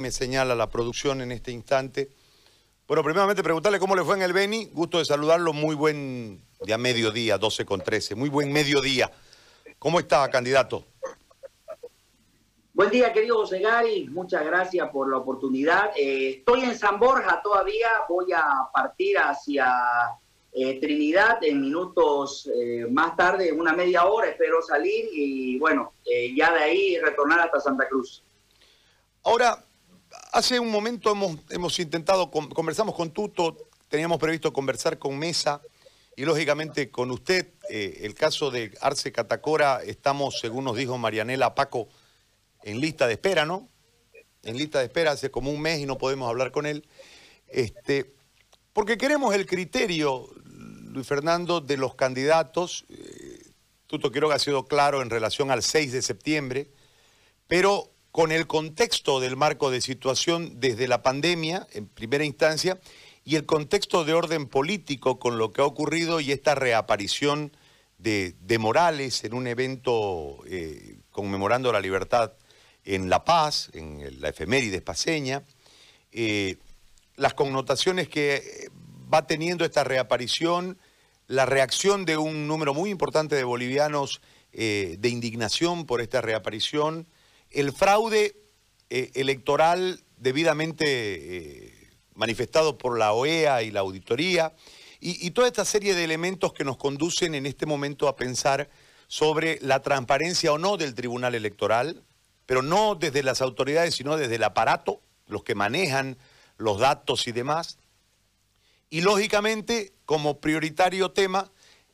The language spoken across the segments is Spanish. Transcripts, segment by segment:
me señala la producción en este instante. Bueno, primeramente preguntarle cómo le fue en el Beni. Gusto de saludarlo. Muy buen día mediodía, 12 con 13. Muy buen mediodía. ¿Cómo está, candidato? Buen día, querido José Gary. Muchas gracias por la oportunidad. Eh, estoy en San Borja todavía. Voy a partir hacia eh, Trinidad en minutos eh, más tarde, una media hora. Espero salir y, bueno, ya de ahí retornar hasta Santa Cruz. Ahora, hace un momento hemos, hemos intentado, conversamos con Tuto, teníamos previsto conversar con Mesa y lógicamente con usted. Eh, el caso de Arce Catacora, estamos, según nos dijo Marianela Paco, en lista de espera, ¿no? En lista de espera hace como un mes y no podemos hablar con él. Este, porque queremos el criterio, Luis Fernando, de los candidatos. Eh, Tuto que ha sido claro en relación al 6 de septiembre, pero con el contexto del marco de situación desde la pandemia, en primera instancia, y el contexto de orden político con lo que ha ocurrido y esta reaparición de, Morales en un evento eh, conmemorando la libertad en La Paz, en la efeméride paseña, eh, las connotaciones que va teniendo esta reaparición, la reacción de un número muy importante de bolivianos eh, de indignación por esta reaparición, el fraude eh, electoral debidamente eh, manifestado por la OEA y la auditoría, y, toda esta serie de elementos que nos conducen en este momento a pensar sobre la transparencia o no del Tribunal Electoral, pero no desde las autoridades, sino desde el aparato, los que manejan los datos y demás. Y lógicamente, como prioritario tema,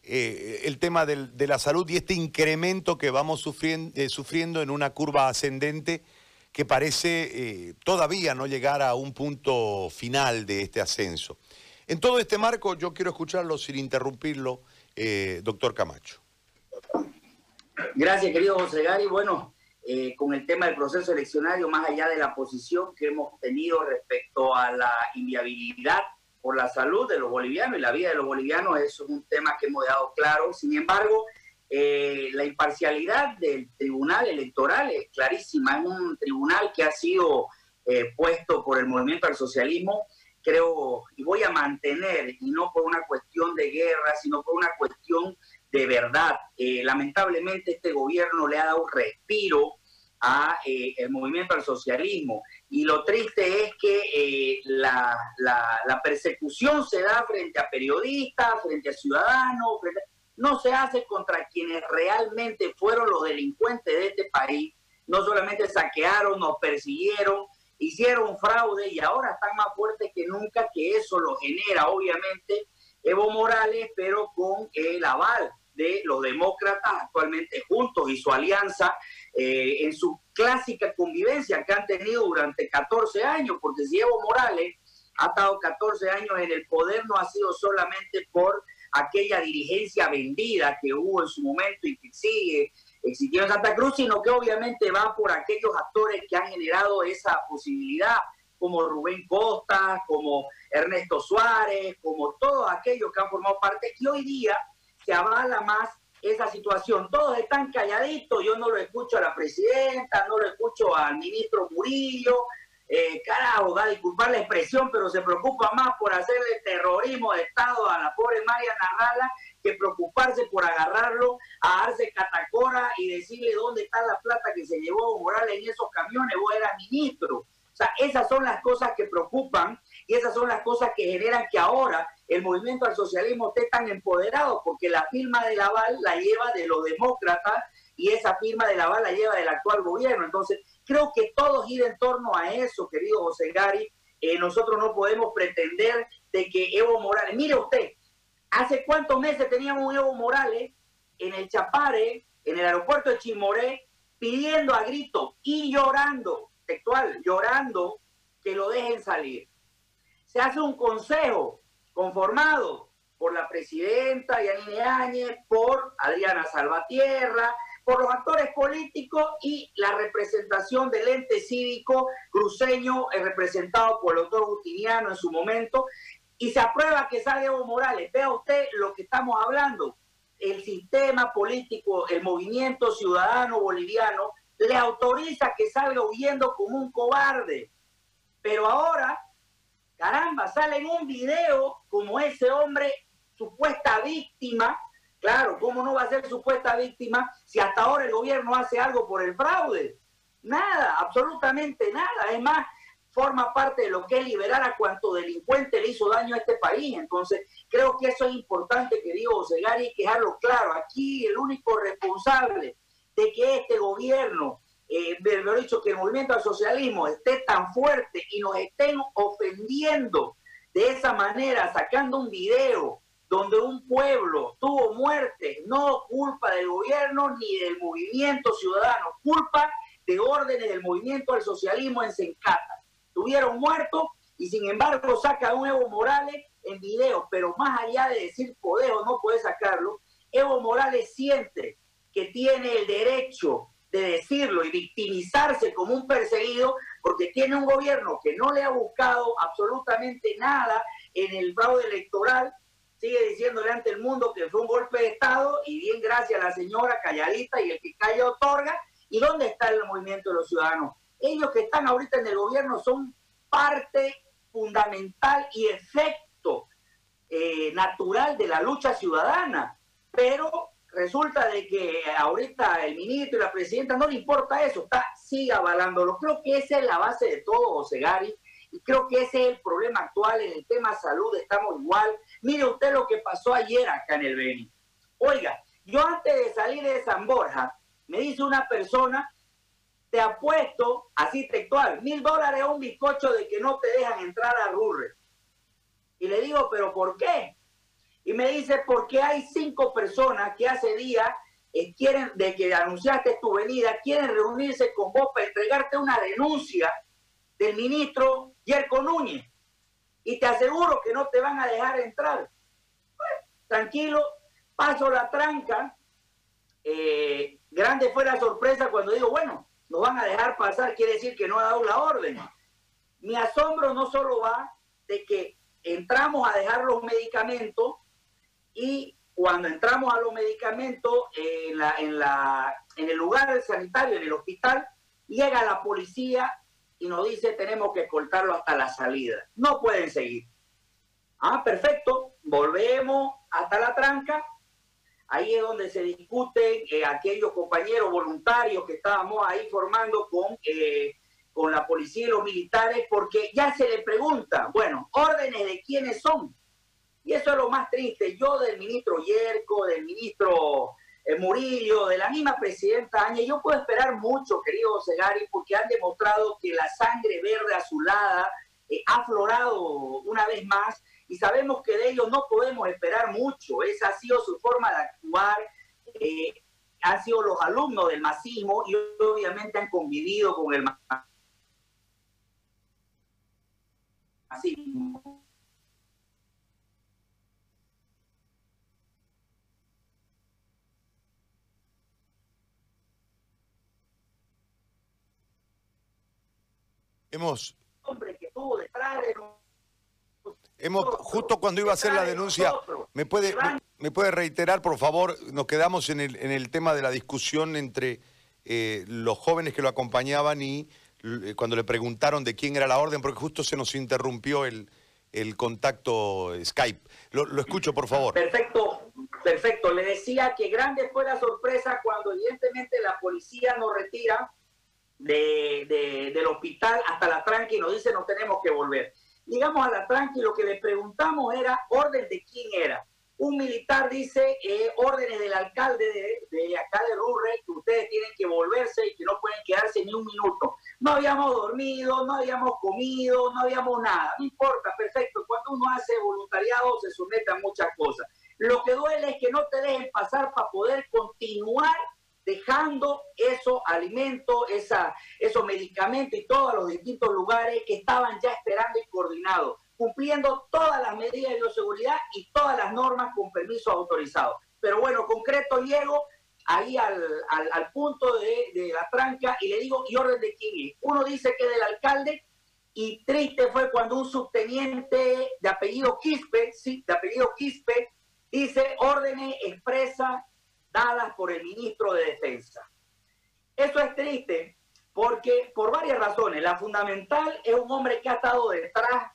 eh, el tema de la salud y este incremento que vamos eh, sufriendo, en una curva ascendente que parece eh, todavía no llegar a un punto final de este ascenso. En todo este marco, yo quiero escucharlo sin interrumpirlo, doctor Camacho. Gracias, querido José Gary. Bueno, con el tema del proceso eleccionario, más allá de la posición que hemos tenido respecto a la inviabilidad por la salud de los bolivianos y la vida de los bolivianos, eso es un tema que hemos dejado claro. Sin embargo, eh, la imparcialidad del tribunal electoral es clarísima, es un tribunal que ha sido eh, puesto por el movimiento al socialismo, creo, y voy a mantener, y no por una cuestión de guerra, sino por una cuestión de verdad. Eh, lamentablemente este gobierno le ha dado respiro a el movimiento al socialismo y lo triste es que eh, la, persecución se da frente a periodistas, frente a ciudadanos, no se hace contra quienes realmente fueron los delincuentes de este país. No solamente saquearon, nos persiguieron, hicieron fraude y ahora están más fuertes que nunca, que eso lo genera obviamente Evo Morales, pero con el aval de los demócratas actualmente juntos y su alianza eh, en su clásica convivencia que han tenido durante 14 años, porque si Evo Morales ha estado 14 años en el poder no ha sido solamente por aquella dirigencia vendida que hubo en su momento y que sigue existiendo en Santa Cruz, sino que obviamente va por aquellos actores que han generado esa posibilidad, como Rubén Costa, como Ernesto Suárez, como todos aquellos que han formado parte, y hoy día se avala más esa situación. Todos están calladitos, yo no lo escucho a la presidenta, no lo escucho al ministro Murillo, eh, carajo, da disculpar la expresión, pero se preocupa más por hacerle terrorismo de Estado a la pobre María Narrala que preocuparse por agarrarlo a Arce Catacora y decirle dónde está la plata que se llevó Morales en esos camiones, vos eras ministro. O sea, esas son las cosas que preocupan y esas son las cosas que generan que ahora el movimiento al socialismo esté tan empoderado, porque la firma de Laval la lleva de los demócratas y esa firma de Laval la lleva del actual gobierno. Entonces, creo que todo gira en torno a eso, querido José Gary. Eh, nosotros no podemos pretender de que Evo Morales, mire usted, hace cuántos meses teníamos un Evo Morales en el Chapare, en el aeropuerto de Chimoré, pidiendo a grito y llorando, textual, llorando que lo dejen salir. Se hace un consejo conformado por la presidenta Yanine Áñez, por Adriana Salvatierra, por los actores políticos y la representación del ente cívico cruceño eh, representado por el doctor Justiniano en su momento, y se aprueba que salga Evo Morales. Vea usted lo que estamos hablando. El sistema político, el movimiento ciudadano boliviano, le autoriza que salga huyendo como un cobarde. Pero ahora, caramba, sale en un video como ese hombre, supuesta víctima. Claro, ¿cómo no va a ser supuesta víctima si hasta ahora el gobierno hace algo por el fraude? Nada, absolutamente nada. Es más, forma parte de lo que es liberar a cuanto delincuente le hizo daño a este país. Entonces, creo que eso es importante, querido Segari, que dejarlo claro. Aquí el único responsable de que este gobierno, eh, mejor dicho, que el movimiento al socialismo esté tan fuerte y nos estén ofendiendo de esa manera, sacando un video donde un pueblo tuvo muerte, no culpa del gobierno ni del movimiento ciudadano, culpa de órdenes del movimiento al socialismo en Sencata. Tuvieron muertos y sin embargo saca un Evo Morales en video, pero más allá de decir poder o no puede sacarlo, Evo Morales siente que tiene el derecho de decirlo y victimizarse como un perseguido porque tiene un gobierno que no le ha buscado absolutamente nada en el fraude electoral, sigue diciéndole ante el mundo que fue un golpe de Estado y bien gracias a la señora calladita y el que calla otorga. ¿Y dónde está el movimiento de los ciudadanos? Ellos que están ahorita en el gobierno son parte fundamental y efecto eh, natural de la lucha ciudadana, pero resulta de que ahorita el ministro y la presidenta no le importa eso, está, sigue avalándolo. Creo que esa es la base de todo, José y creo que ese es el problema actual en el tema salud, estamos igual. Mire usted lo que pasó ayer acá en el Beni. Oiga, yo antes de salir de San Borja, me dice una persona, te apuesto, así textual, mil dólares a un bizcocho de que no te dejan entrar a Rurre. Y le digo, ¿pero por qué? Y me dice, porque hay cinco personas que hace días eh, quieren, de que anunciaste tu venida, quieren reunirse con vos para entregarte una denuncia del ministro Yerko Núñez. Y te aseguro que no te van a dejar entrar. tranquilo, paso la tranca. Eh, grande fue la sorpresa cuando digo, bueno, nos van a dejar pasar, quiere decir que no ha dado la orden. Mi asombro no solo va de que entramos a dejar los medicamentos y cuando entramos a los medicamentos en, la, en, la, en el lugar sanitario, en el hospital, llega la policía y nos dice tenemos que cortarlo hasta la salida. No pueden seguir. Ah, perfecto. Volvemos hasta la tranca. Ahí es donde se discuten eh, aquellos compañeros voluntarios que estábamos ahí formando con, eh, con la policía y los militares, porque ya se le pregunta, bueno, órdenes de quiénes son. Y eso es lo más triste. Yo del ministro Yerko, del ministro eh, Murillo, de la misma presidenta Áñez, yo puedo esperar mucho, querido Segari, porque han demostrado que la sangre verde azulada eh, ha aflorado una vez más y sabemos que de ellos no podemos esperar mucho. Esa ha sido su forma de actuar. Eh, han sido los alumnos del masismo y obviamente han convivido con el masismo. Hemos... Hombre que tuvo detrás de Hemos, justo cuando iba a hacer la denuncia, ¿me puede, me, puede reiterar, por favor? Nos quedamos en el, en el tema de la discusión entre eh, los jóvenes que lo acompañaban y eh, cuando le preguntaron de quién era la orden, porque justo se nos interrumpió el, el contacto Skype. Lo, lo, escucho, por favor. Perfecto, perfecto. Le decía que grande fue la sorpresa cuando evidentemente la policía nos retira de, del hospital hasta la tranqui y nos dice nos tenemos que volver. Llegamos a la tranqui y lo que le preguntamos era orden de quién era. Un militar dice eh, órdenes del alcalde de, de acá de Rurre que ustedes tienen que volverse y que no pueden quedarse ni un minuto. No habíamos dormido, no habíamos comido, no habíamos nada. No importa, perfecto. Cuando uno hace voluntariado se somete a muchas cosas. Lo que duele es que no te dejen pasar para poder continuar dejando alimentos, esa, esos medicamentos y todos los distintos lugares que estaban ya esperando y coordinados, cumpliendo todas las medidas de bioseguridad y todas las normas con permiso autorizado. Pero bueno, concreto llego ahí al, al, punto de, de, la tranca y le digo, ¿y orden de quién es? Uno dice que del alcalde y triste fue cuando un subteniente de apellido Quispe, sí, de apellido Quispe, dice órdenes expresa dadas por el ministro de Defensa. Eso es triste porque por varias razones. La fundamental es un hombre que ha estado detrás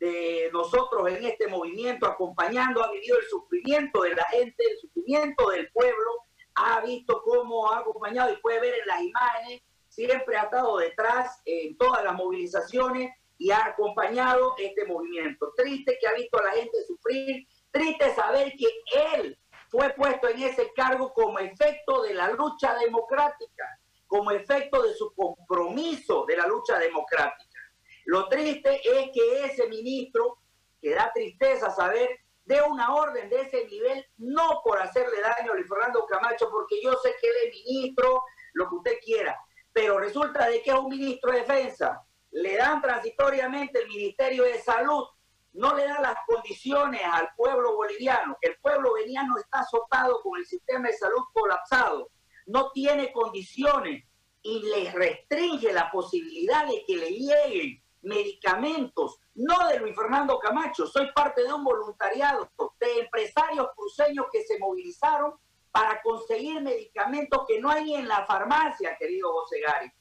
de nosotros en este movimiento, acompañando, ha vivido el sufrimiento de la gente, el sufrimiento del pueblo, ha visto cómo ha acompañado y puede ver en las imágenes, siempre ha estado detrás en todas las movilizaciones y ha acompañado este movimiento. Triste que ha visto a la gente sufrir, triste saber que él fue puesto en ese cargo como efecto de la lucha democrática, como efecto de su compromiso de la lucha democrática. Lo triste es que ese ministro, que da tristeza saber, dé una orden de ese nivel, no por hacerle daño a Luis Fernando Camacho, porque yo sé que él es ministro, lo que usted quiera, pero resulta de que es un ministro de defensa, le dan transitoriamente el Ministerio de Salud, no le da las condiciones al pueblo boliviano. El pueblo boliviano está azotado con el sistema de salud colapsado, no tiene condiciones y le restringe la posibilidad de que le lleguen medicamentos, no de Luis Fernando Camacho, soy parte de un voluntariado de empresarios cruceños que se movilizaron para conseguir medicamentos que no hay en la farmacia, querido José Gari,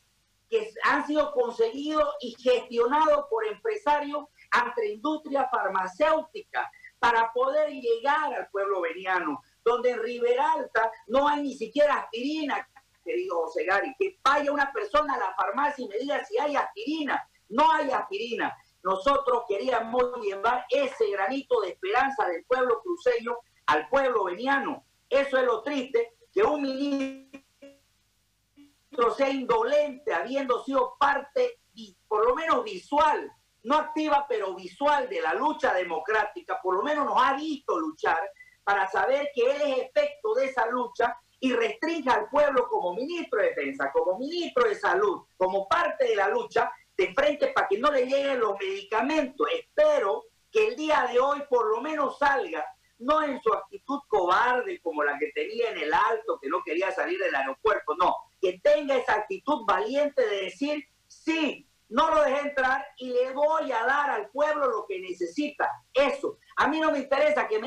que han sido conseguidos y gestionados por empresarios ante industria farmacéutica para poder llegar al pueblo veniano, donde en Riberalta no hay ni siquiera aspirina, querido José Gari, que vaya una persona a la farmacia y me diga si hay aspirina, no hay aspirina. Nosotros queríamos llevar ese granito de esperanza del pueblo cruceño al pueblo veniano. Eso es lo triste, que un ministro sea indolente, habiendo sido parte, por lo menos visual, no activa, pero visual de la lucha democrática, por lo menos nos ha visto luchar para saber que él es efecto de esa lucha y restringe al pueblo como ministro de defensa, como ministro de salud, como parte de la lucha, de frente para que no le lleguen los medicamentos. Espero que el día de hoy por lo menos salga, no en su actitud cobarde como la que tenía en el alto, que no quería salir del aeropuerto, no, que tenga esa actitud valiente de decir, sí, no lo dejé entrar y le voy a dar al pueblo lo que necesita. Eso. A mí no me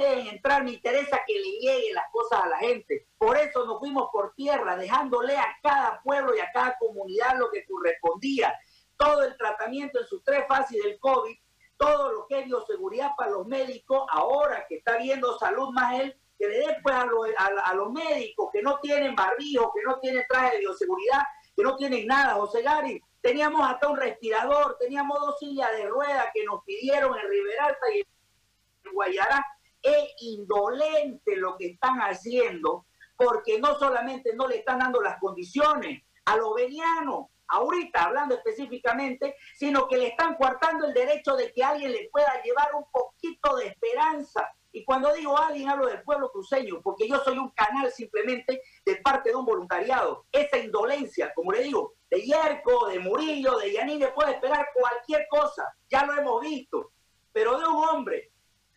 entrar, me interesa que le lleguen las cosas a la gente. Por eso nos fuimos por tierra, dejándole a cada pueblo y a cada comunidad lo que correspondía todo el tratamiento en sus tres fases del COVID, todo lo que es bioseguridad para los médicos, ahora que está viendo salud más él, que le dé pues a, los médicos que no tienen barbijo, que no tienen traje de bioseguridad, que no tienen nada, José Gary. Teníamos hasta un respirador, teníamos dos sillas de ruedas que nos pidieron en Riberalta y en Guayará. Es indolente lo que están haciendo, porque no solamente no le están dando las condiciones a los venianos, ahorita hablando específicamente, sino que le están coartando el derecho de que alguien le pueda llevar un poquito de esperanza. Y cuando digo alguien, hablo del pueblo cruceño, porque yo soy un canal simplemente de parte de un voluntariado. Esa indolencia, como le digo, de Yerko, de Murillo, de Yanine, puede esperar cualquier cosa, ya lo hemos visto. Pero de un hombre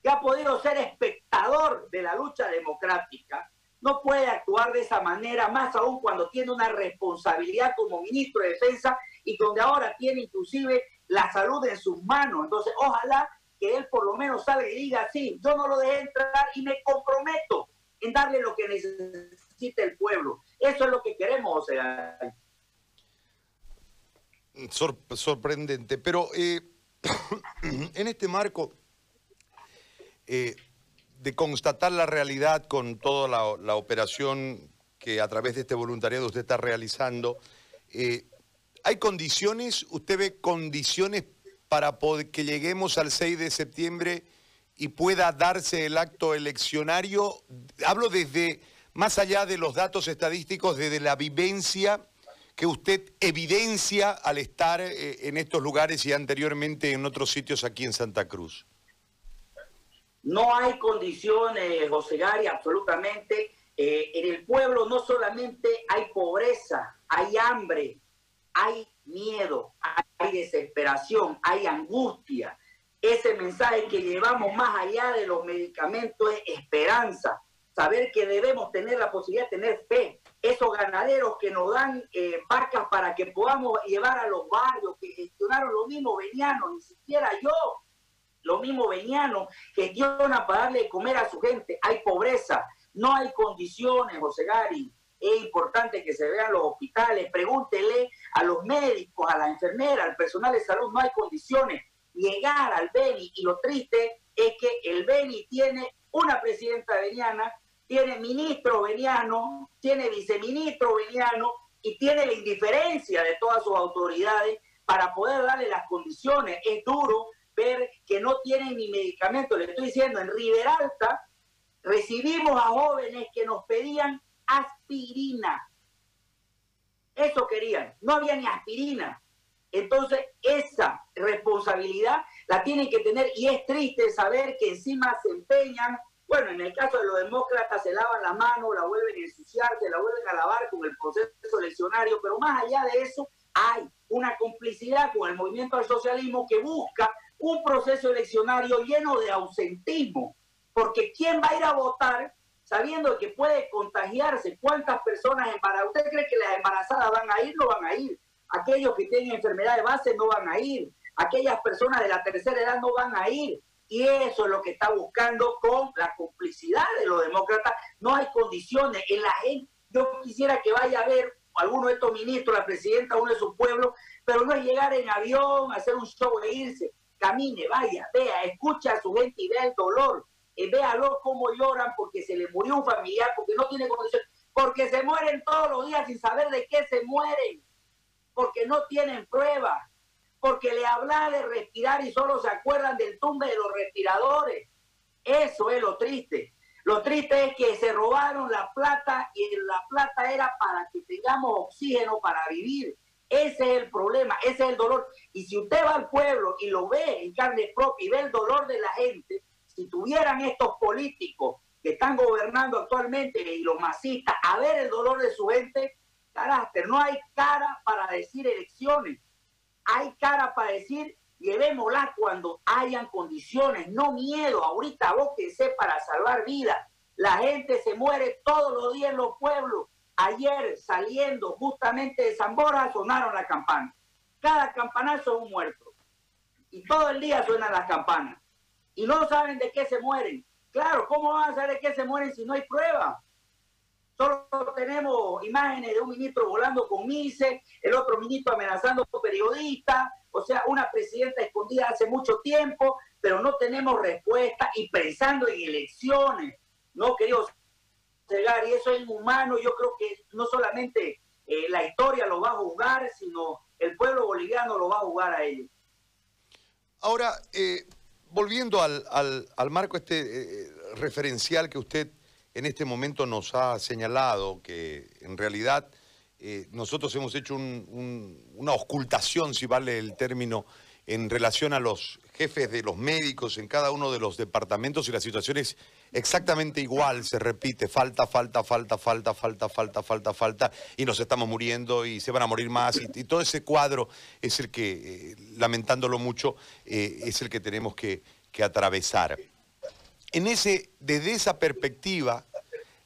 que ha podido ser espectador de la lucha democrática, no puede actuar de esa manera, más aún cuando tiene una responsabilidad como ministro de Defensa y donde ahora tiene inclusive la salud en sus manos. Entonces, ojalá que él por lo menos salga y diga, sí, yo no lo dejé entrar y me comprometo en darle lo que necesita el pueblo. Eso es lo que queremos, sea. sorprendente, pero eh, en este marco, eh, de constatar la realidad con toda la, operación que a través de este voluntariado usted está realizando, eh, ¿hay condiciones, usted ve condiciones para que lleguemos al 6 de septiembre y pueda darse el acto eleccionario? Hablo desde, más allá de los datos estadísticos, desde la vivencia que usted evidencia al estar eh, en estos lugares y anteriormente en otros sitios aquí en Santa Cruz. No hay condiciones, José Gary, absolutamente. Eh, en el pueblo no solamente hay pobreza, hay hambre, hay miedo, hay desesperación, hay angustia. Ese mensaje que llevamos más allá de los medicamentos es esperanza, saber que debemos tener la posibilidad de tener fe. Esos ganaderos que nos dan eh, barcas para que podamos llevar a los barrios, que gestionaron lo mismo venianos, ni siquiera yo, lo mismo Beniano gestiona para darle de comer a su gente. Hay pobreza, no hay condiciones, José Gari. es importante que se vean los hospitales, pregúntele a los médicos, a la enfermera, al personal de salud, no hay condiciones. Llegar al Beni, y lo triste es que el Beni tiene una presidenta veniana, tiene ministro veniano, tiene viceministro veniano y tiene la indiferencia de todas sus autoridades para poder darle las condiciones. Es duro ver que no tienen ni medicamentos. Le estoy diciendo, en Riberalta recibimos a jóvenes que nos pedían aspirina. Eso querían, no había ni aspirina. Entonces, esa responsabilidad la tienen que tener y es triste saber que encima se empeñan, bueno, en el caso de los demócratas se lavan la mano, la vuelven a ensuciar, se la vuelven a lavar con el proceso eleccionario, pero más allá de eso hay una complicidad con el movimiento del socialismo que busca un proceso eleccionario lleno de ausentismo, porque ¿quién va a ir a votar sabiendo que puede contagiarse? ¿Cuántas personas embarazadas? ¿Usted cree que las embarazadas van a ir? No van a ir. Aquellos que tienen enfermedad de base no van a ir. Aquellas personas de la tercera edad no van a ir. Y eso es lo que está buscando con la complicidad de los demócratas. No hay condiciones en la gente. Yo quisiera que vaya a ver alguno de estos ministros, la presidenta, uno de sus pueblos, pero no es llegar en avión, hacer un show e irse. Camine, vaya, vea, escucha a su gente y vea el dolor. Y véalo cómo lloran porque se le murió un familiar, porque no tiene condiciones, porque se mueren todos los días sin saber de qué se mueren, porque no tienen pruebas, porque le habla de respirar y solo se acuerdan del tumbe de los respiradores. Eso es lo triste. Lo triste es que se robaron la plata y la plata era para que tengamos oxígeno para vivir. Ese es el problema, ese es el dolor. Y si usted va al pueblo y lo ve en carne propia y ve el dolor de la gente, si tuvieran estos políticos que están gobernando actualmente y los masistas a ver el dolor de su gente, carácter, no hay cara para decir elecciones, hay cara para decir llevémosla cuando hayan condiciones, no miedo, ahorita sé para salvar vidas, la gente se muere todos los días en los pueblos, ayer saliendo justamente de Zamora sonaron las campanas, cada campanazo es un muerto, y todo el día suenan las campanas, y no saben de qué se mueren, claro, ¿cómo van a saber de qué se mueren si no hay pruebas? Solo tenemos imágenes de un ministro volando con mise, el otro ministro amenazando a periodistas, o sea, una presidenta escondida hace mucho tiempo, pero no tenemos respuesta y pensando en elecciones, no queridos y eso es inhumano, yo creo que no solamente eh, la historia lo va a juzgar, sino el pueblo boliviano lo va a juzgar a ellos. Ahora, eh, volviendo al, marco este eh, referencial que usted en este momento nos ha señalado que en realidad eh, nosotros hemos hecho una ocultación, si vale el término, en relación a los jefes de los médicos en cada uno de los departamentos y la situación es exactamente igual, se repite, falta, falta, falta, falta, falta, falta, falta, falta, y nos estamos muriendo y se van a morir más, y, todo ese cuadro es el que, eh, lamentándolo mucho, eh, es el que tenemos que, que atravesar en ese, desde esa perspectiva,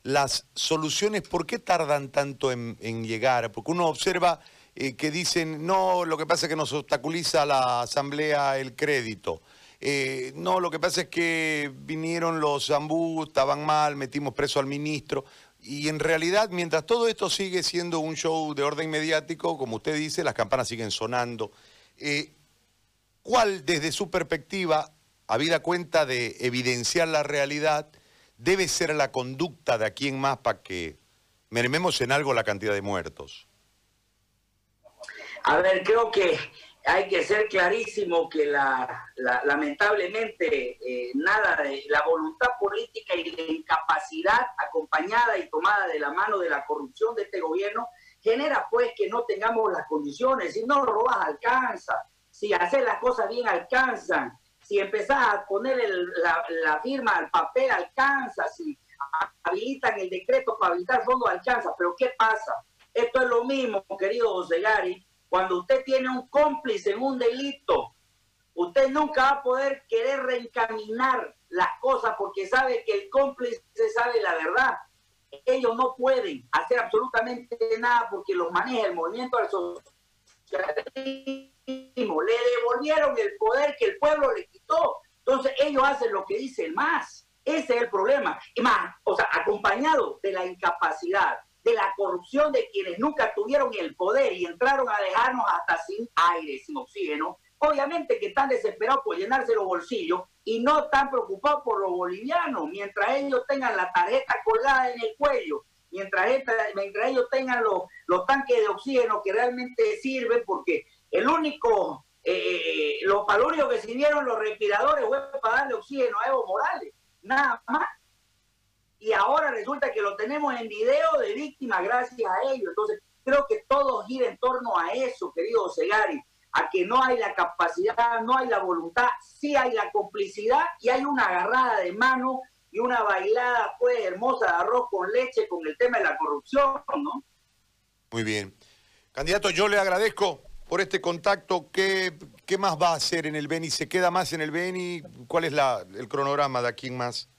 las soluciones, ¿por qué tardan tanto en, llegar? Porque uno observa eh, que dicen, no, lo que pasa es que nos obstaculiza la asamblea el crédito. Eh, no, lo que pasa es que vinieron los zambú, estaban mal, metimos preso al ministro. Y en realidad, mientras todo esto sigue siendo un show de orden mediático, como usted dice, las campanas siguen sonando. Eh, ¿Cuál, desde su perspectiva, habida cuenta de evidenciar la realidad, debe ser la conducta de aquí en más para que mermemos en algo la cantidad de muertos? A ver, creo que hay que ser clarísimo que la, lamentablemente eh, nada de la voluntad política y la incapacidad acompañada y tomada de la mano de la corrupción de este gobierno genera pues que no tengamos las condiciones. Si no robas alcanza, si hacer las cosas bien alcanzan, si empezás a poner la, firma al papel, alcanza, si habilitan el decreto para habilitar fondo, alcanza. Pero ¿qué pasa? Esto es lo mismo, querido José Gary, cuando usted tiene un cómplice en un delito, usted nunca va a poder querer reencaminar las cosas porque sabe que el cómplice sabe la verdad. Ellos no pueden hacer absolutamente nada porque los maneja el movimiento al socialismo le devolvieron el poder que el pueblo le quitó. Entonces ellos hacen lo que dicen más. Ese es el problema. Y más, o sea, acompañado de la incapacidad, de la corrupción de quienes nunca tuvieron el poder y entraron a dejarnos hasta sin aire, sin oxígeno, obviamente que están desesperados por llenarse los bolsillos y no están preocupados por los bolivianos, mientras ellos tengan la tarjeta colgada en el cuello, mientras, mientras ellos tengan los, los tanques de oxígeno que realmente sirven, porque el único, eh, los palurios que sirvieron los respiradores fue para darle oxígeno a Evo Morales, nada más. Y ahora resulta que lo tenemos en video de víctimas gracias a ellos. Entonces, creo que todo gira en torno a eso, querido Segari a que no hay la capacidad, no hay la voluntad, sí hay la complicidad y hay una agarrada de mano y una bailada pues hermosa de arroz con leche con el tema de la corrupción, ¿no? Muy bien. Candidato, yo le agradezco por este contacto. ¿Qué, qué más va a hacer en el Beni? ¿Se queda más en el Beni? ¿Cuál es la, el cronograma de aquí más?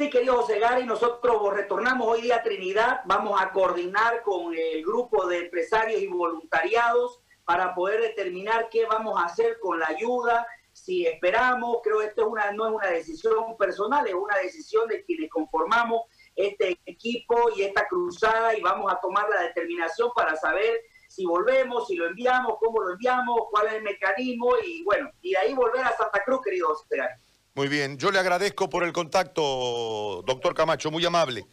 Sí, querido José Gary, nosotros retornamos hoy día a Trinidad. Vamos a coordinar con el grupo de empresarios y voluntariados para poder determinar qué vamos a hacer con la ayuda, si esperamos, creo que esto es una, no es una decisión personal, es una decisión de quienes conformamos este equipo y esta cruzada y vamos a tomar la determinación para saber si volvemos, si lo enviamos, cómo lo enviamos, cuál es el mecanismo y bueno, y de ahí volver a Santa Cruz, querido Muy bien, yo le agradezco por el contacto, doctor Camacho, muy amable.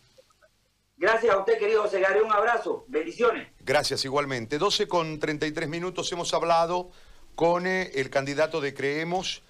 Gracias a usted, querido José Gary. Un abrazo. Bendiciones. Gracias igualmente. 12 con 33 minutos hemos hablado con eh, el candidato de Creemos,